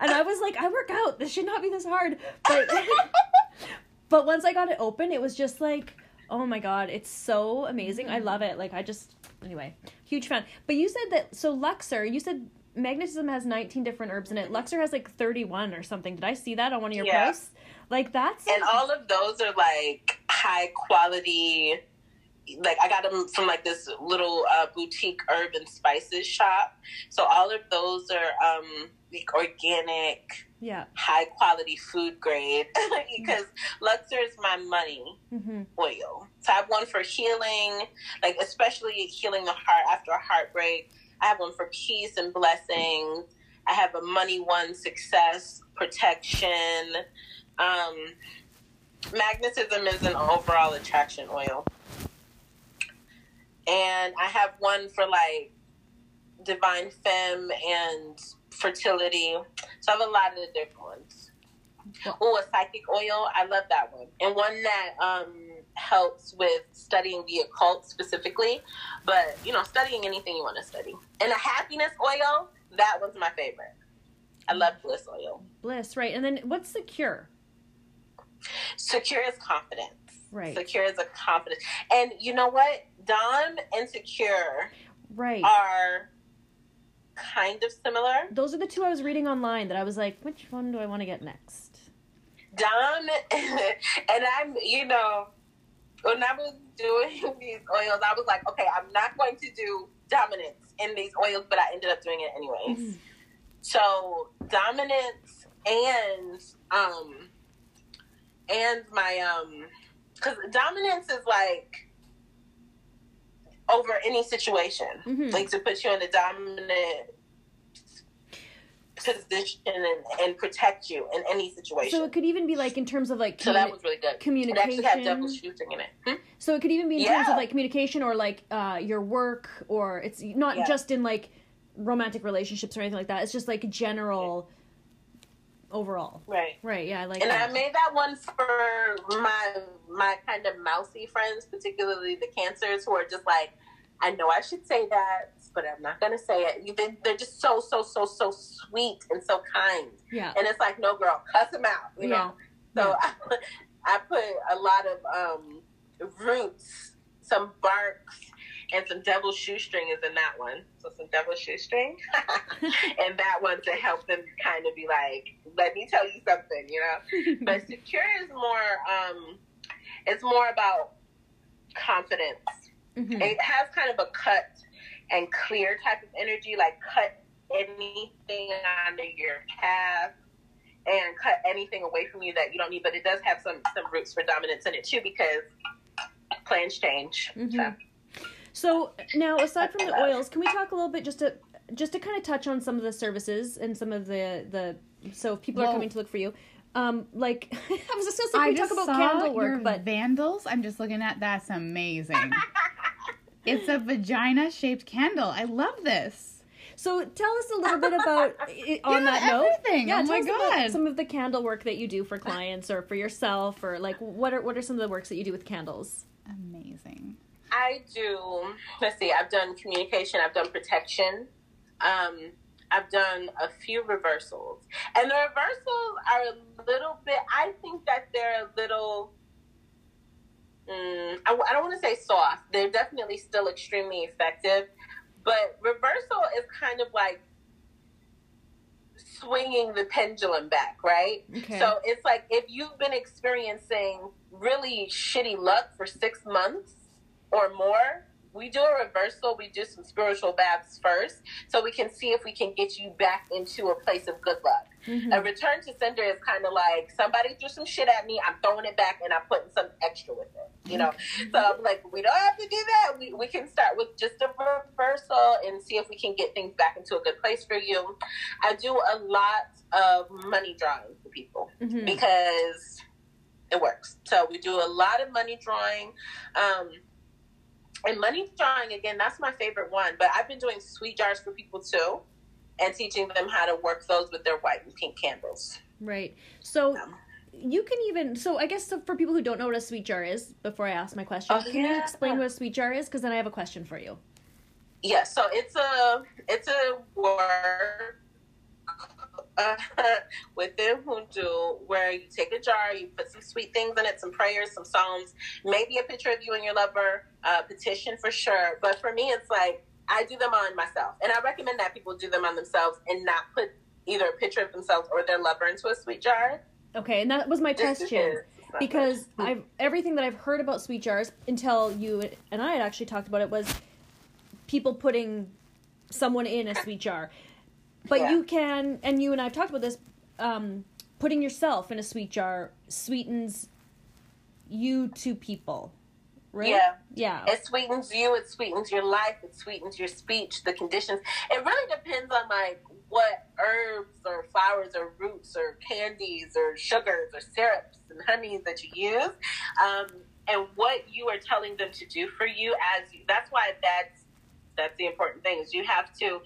And I was like, I work out. This should not be this hard. But but once I got it open, it was just like, oh my god, it's so amazing. I mm-hmm. love it. Like I just anyway, huge fan. But you said that so Luxor, you said magnetism has 19 different herbs in it. Luxor has like 31 or something. Did I see that on one of your Yeah. posts? Like that's and all of those are like high quality like i got them from like this little uh, boutique herb and spices shop so all of those are um like organic yeah. high quality food grade because luxor is my money Mhm. oil so i have one for healing like especially healing the heart after a heartbreak i have one for peace and blessings i have a money one success protection. Um magnetism is an overall attraction oil. And i have one for like divine femme and fertility. So i have a lot of the different ones oh a psychic oil i love that one and one that um helps with studying the occult specifically but you know studying anything you want to study and a happiness oil that was my favorite i love bliss oil Bliss, right. And then what's the cure? secure is confidence Right. secure is a confidence and you know what dom and secure Right. are kind of similar Those are the two I was reading online that I was like, which one do I want to get next? Dom and I'm, you know, when I was doing these oils, I was like, okay, I'm not going to do dominance in these oils, but I ended up doing it anyways. So dominance and um and my um because dominance is like over any situation, Mhm. like to put you in a dominant position and, and protect you in any situation. So it could even be like in terms of like So that was really good. It actually had double communication. shooting in it. Hmm? So it could even be in terms of like communication or like uh, your work or it's not Yeah. just in like romantic relationships or anything like that. It's just like general overall. Right. Right. Yeah. I like And that. I made that one for my my kind of mousy friends, particularly the cancers who are just like, I know I should say that, but I'm not gonna say it. You, they, they're just so so so so sweet and so kind, yeah. and it's like, no, girl, cuss them out, you know. So I, I put a lot of um, roots, some barks, and some devil shoestring is in that one. So some devil shoestring, and that one to help them kind of be like, let me tell you something, you know. But secure is more, um, it's more about confidence. Mhm. It has kind of a cut and clear type of energy, like cut anything under your path and cut anything away from you that you don't need. But it does have some some roots for dominance in it too, because plans change. So, Mhm. So now, aside from the oils, can we talk a little bit just to just to kind of touch on some of the services and some of the the so if people are coming to look for you, um, like I was just gonna say, we talk about saw candle your work, but vandals. I'm just looking at that's amazing. it's a vagina shaped candle. I love this. so tell us a little bit about it, on Yeah, that note. everything. Yeah, Oh tell my us about God. some of the candle work that you do for clients or for yourself, or like what are what are some of the works that you do with candles? Amazing. I do. Let's see. I've done communication. I've done protection. Um, I've done a few reversals, and the reversals are a little bit. I think that they're a little. Mm, I, I don't want to say soft. They're definitely still extremely effective, but reversal is kind of like swinging the pendulum back, right? Okay. So it's like if you've been experiencing really shitty luck for six months or more, we do a reversal. We do some spiritual baths first so we can see if we can get you back into a place of good luck. Mhm. A return to sender is kind of like somebody threw some shit at me, I'm throwing it back and I'm putting some extra with it, you know? So I'm like, we don't have to do that. We, we can start with just a reversal and see if we can get things back into a good place for you. I do a lot of money drawing for people Mhm. because it works. So we do a lot of money drawing. Um, and money drawing again, that's my favorite one. But I've been doing sweet jars for people too, and teaching them how to work those with their white and pink candles. Right. So Yeah. you can even so I guess so for people who don't know what a sweet jar is, before I ask my question, Oh, can you explain what a sweet jar is? Because then I have a question for you. Yeah, so it's a it's a word uh, within hoodoo where you take a jar, you put some sweet things in it, some prayers, some psalms, maybe a picture of you and your lover, uh, petition for sure. But for me, it's like I do them on myself, and I recommend that people do them on themselves and not put either a picture of themselves or their lover into a sweet jar. Okay, and that was my question. because it's not because good. I've everything that I've heard about sweet jars until you and I had actually talked about it was people putting someone in a sweet jar. But Yeah. you can, and you and I've talked about this. Um, putting yourself in a sweet jar sweetens you to people, right? Yeah. Yeah. It sweetens you. It sweetens your life. It sweetens your speech. The conditions. It really depends on like what herbs or flowers or roots or candies or sugars or syrups and honeys that you use, um, and what you are telling them to do for you. As you, that's why that's that's the important thing is you have to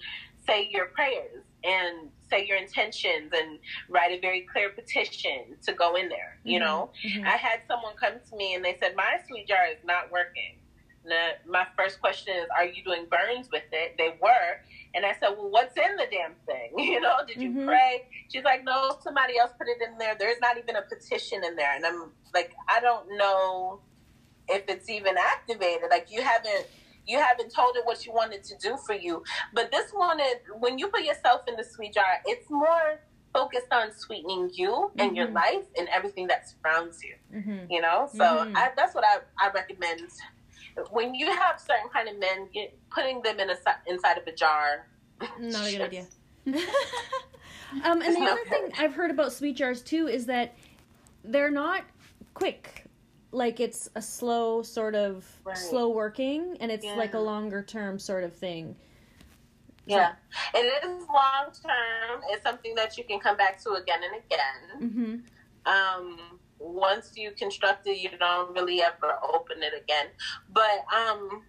say your prayers and say your intentions and write a very clear petition to go in there. You Mhm. know. Mhm. I had someone come to me and they said, My sweet jar is not working. Now, my first question is, Are you doing burns with it? They were. And I said, Well, what's in the damn thing? You know, did you Mhm. pray? She's like, No, somebody else put it in there. There's not even a petition in there. And I'm like, I don't know if it's even activated. Like, you haven't. You haven't told it what you wanted to do for you. But this one is when you put yourself in the sweet jar, it's more focused on sweetening you and your Mhm. life and everything that surrounds you Mhm. you know so Mhm. I, that's what I, I recommend when you have certain kind of men get, putting them in a inside of a jar Not a good idea. um, and the other thing. I've heard about sweet jars too is that they're not quick. Like it's a slow sort of Right. slow working, and it's like a longer term sort of thing. yeah it is long term it's something that you can come back to again and again Mm-hmm. um, once you construct it you don't really ever open it again but um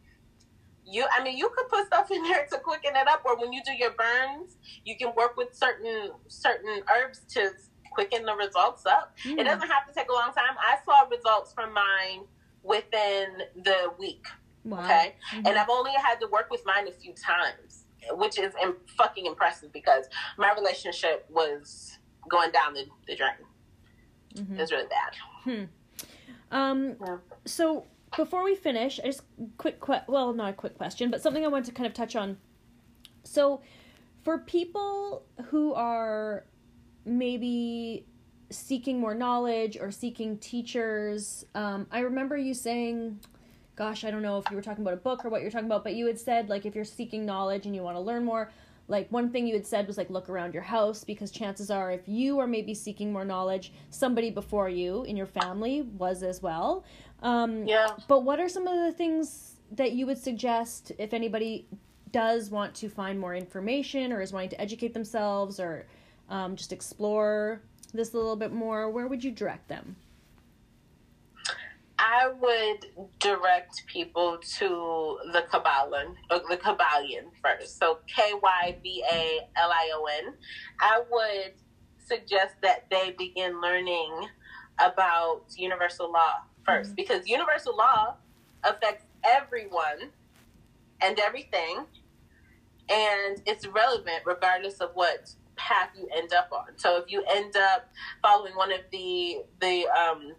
you i mean you could put stuff in there to quicken it up or when you do your burns you can work with certain certain herbs to quicken the results up Mm. It doesn't have to take a long time. I saw results from mine within the week. Wow. Okay, Mhm. and I've only had to work with mine a few times, which is im- fucking impressive because my relationship was going down the, the drain. Mhm. It was really bad. Hmm. Um, Yeah. so before we finish, I just quick que- well, not a quick question, but something I want to kind of touch on. So, for people who are maybe seeking more knowledge or seeking teachers, um, I remember you saying, gosh, I don't know if you were talking about a book or what you're talking about, but you had said like if you're seeking knowledge and you want to learn more, like one thing you had said was like look around your house because chances are if you are maybe seeking more knowledge, somebody before you in your family was as well. Um, Yeah. but what are some of the things that you would suggest if anybody does want to find more information or is wanting to educate themselves or um, just explore this a little bit more? Where would you direct them? I would direct people to the Kabbalah, the Kybalion first. So K Y B A L I O N. I would suggest that they begin learning about universal law 1st because universal law affects everyone and everything, and it's relevant regardless of what path you end up on. So if you end up following one of the the um,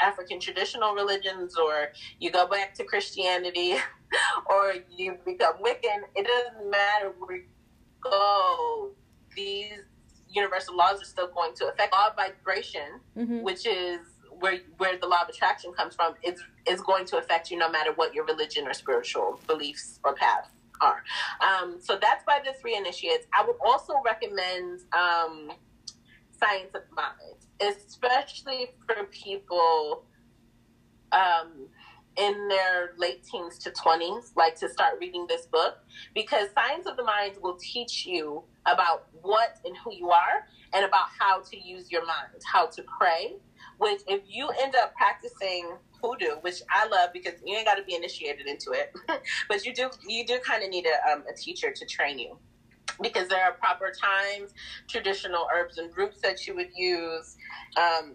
African traditional religions, or you go back to Christianity, or you become Wiccan, it doesn't matter where you go. These universal laws are still going to affect law of vibration, Mm-hmm. which is where where the law of attraction comes from. Is is going to affect you no matter what your religion or spiritual beliefs or path are. Um, so that's by the three initiates. I would also recommend um, Science of Mind, especially for people um, in their late teens to 20s, like to start reading this book, because Science of the Mind will teach you about what and who you are and about how to use your mind, how to pray. Which, if you end up practicing hoodoo, which I love because you ain't got to be initiated into it, but you do you do kind of need a, um, a teacher to train you because there are proper times, traditional herbs and roots that you would use. Um,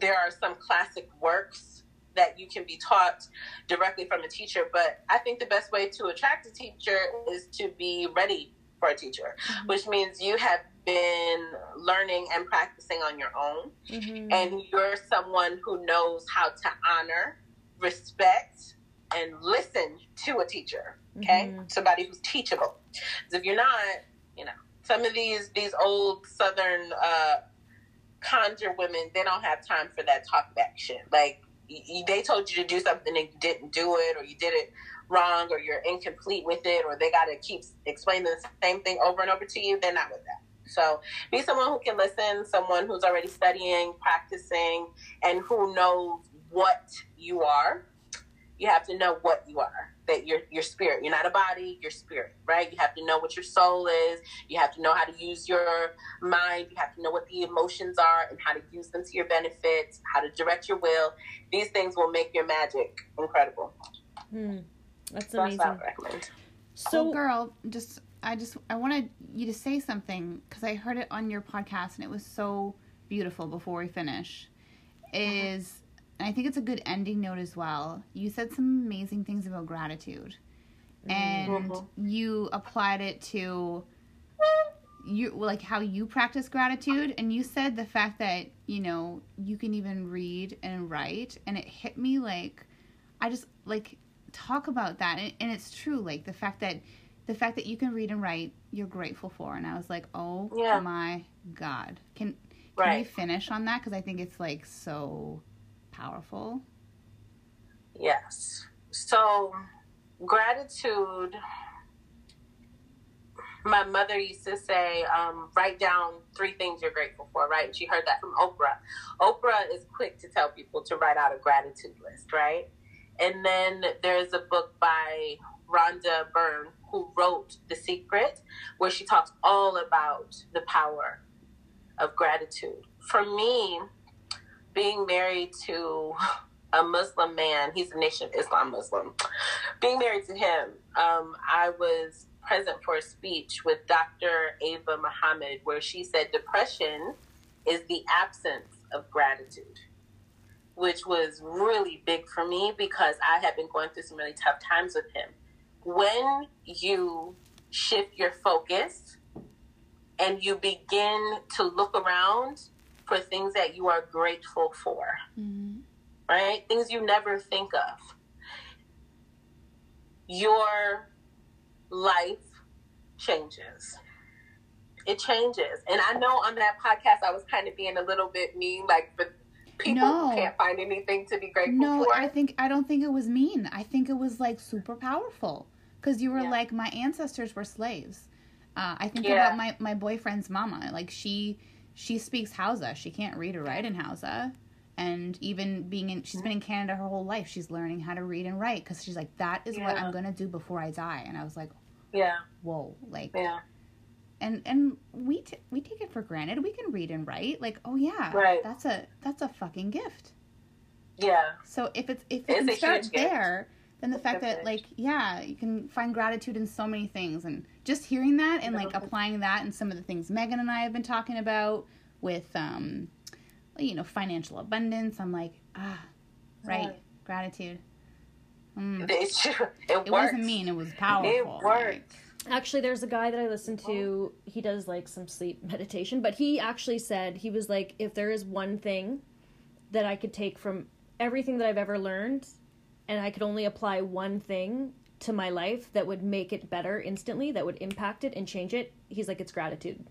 there are some classic works that you can be taught directly from a teacher, but I think the best way to attract a teacher is to be ready for a teacher, mm-hmm. which means you have been learning and practicing on your own, mm-hmm. and you're someone who knows how to honor, respect, and listen to a teacher. Okay, mm-hmm. somebody who's teachable. Because if you're not, you know, some of these these old Southern uh, conjure women, they don't have time for that talk back shit. Like y- they told you to do something and you didn't do it, or you did it wrong, or you're incomplete with it, or they got to keep explaining the same thing over and over to you. They're not with that. So be someone who can listen, someone who's already studying, practicing, and who knows what you are. You have to know what you are. That you're your spirit. You're not a body, you're spirit, right? You have to know what your soul is. You have to know how to use your mind. You have to know what the emotions are and how to use them to your benefit, how to direct your will. These things will make your magic incredible. Hmm. That's so amazing. That's so, oh, girl, just I just I wanted you to say something because I heard it on your podcast and it was so beautiful. Before we finish, is and I think it's a good ending note as well. You said some amazing things about gratitude, and mm-hmm. you applied it to you like how you practice gratitude and you said the fact that you know you can even read and write and it hit me like i just like talk about that and, and it's true like the fact that the fact that you can read and write you're grateful for and i was like oh yeah. my god. Can can right. we finish on that? Because i think it's like so powerful. Yes. So gratitude my mother used to say um, write down three things you're grateful for right? And she heard that from oprah. Oprah is quick to tell people to write out a gratitude list right and then there's a book by Rhonda Byrne who wrote The Secret, where she talks all about the power of gratitude. For me, being married to a Muslim man, he's a Nation of Islam Muslim. Being married to him, um, I was present for a speech with Dr. Ava Muhammad where she said depression is the absence of gratitude, which was really big for me because I had been going through some really tough times with him when you shift your focus and you begin to look around for things that you are grateful for, mm-hmm. right? Things you never think of. Your life changes. It changes. And I know on that podcast I was kind of being a little bit mean, like, but people no. can't find anything to be grateful no, for. I think I don't think it was mean. I think it was like super powerful because you were yeah. like my ancestors were slaves. Uh, I think yeah. about my my boyfriend's mama. Like she she speaks Hausa. She can't read or write in Hausa. And even being in, she's been in Canada her whole life. She's learning how to read and write because she's like, that is yeah. what I'm gonna do before I die. And I was like, yeah, whoa, like, yeah and and we t- we take it for granted. We can read and write. Like, oh yeah, right. That's a that's a fucking gift. Yeah. So if it's if it, it starts there, then the fact that like yeah, you can find gratitude in so many things, and just hearing that and like applying that in some of the things Megan and I have been talking about with um, you know, financial abundance. I'm like ah, right, yeah. gratitude. Mm. It's true. It, it wasn't mean. It was powerful. It worked. Like, Actually, there's a guy that I listen to. Oh. He does like some sleep meditation, but he actually said he was like, if there is one thing that I could take from everything that I've ever learned, and I could only apply one thing to my life that would make it better instantly, that would impact it and change it, he's like, it's gratitude.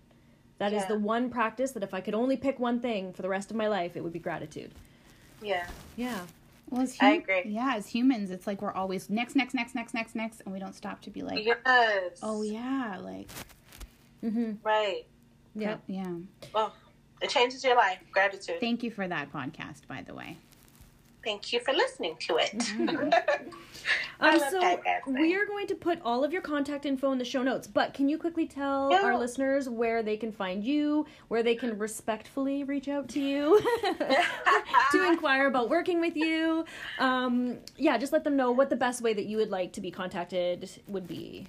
That yeah. is the one practice that if I could only pick one thing for the rest of my life, it would be gratitude. Yeah. Yeah. Well, as hum- I agree. Yeah, as humans, it's like we're always next, next, next, next, next, next, and we don't stop to be like, yes. Oh yeah, like. Mm-hmm. Right. Yeah. Yeah. Well, it changes your life. Gratitude. Thank you for that podcast, by the way. Thank you for listening to it. Mm-hmm. Um, so we are going to put all of your contact info in the show notes. But can you quickly tell our listeners where they can find you, where they can respectfully reach out to you to inquire about working with you? Um, yeah, just let them know what the best way that you would like to be contacted would be.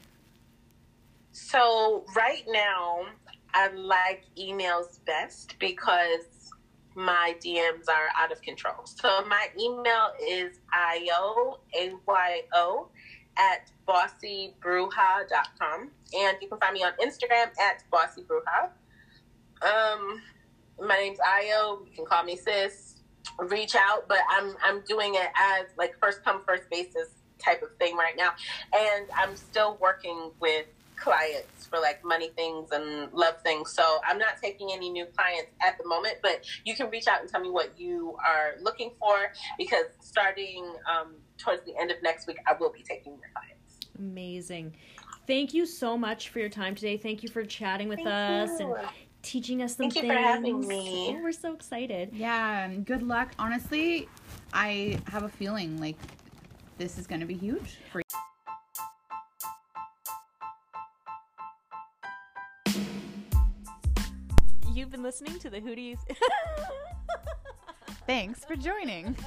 So right now, I like emails best because my DMs are out of control. So my email is io a y o at bossybruja.com, and you can find me on Instagram at bossybruja. Um, my name's Io. You can call me sis. Reach out, but I'm I'm doing it as like first come first basis type of thing right now, and I'm still working with clients for like money things and love things. So I'm not taking any new clients at the moment, but you can reach out and tell me what you are looking for because starting um, towards the end of next week, I will be taking your clients. Amazing. Thank you so much for your time today. Thank you for chatting with us and teaching us some Thank you for having me. Oh, we're so excited. Yeah, and good luck. Honestly, I have a feeling like this is going to be huge for You've been listening to the Hooties. Thanks for joining.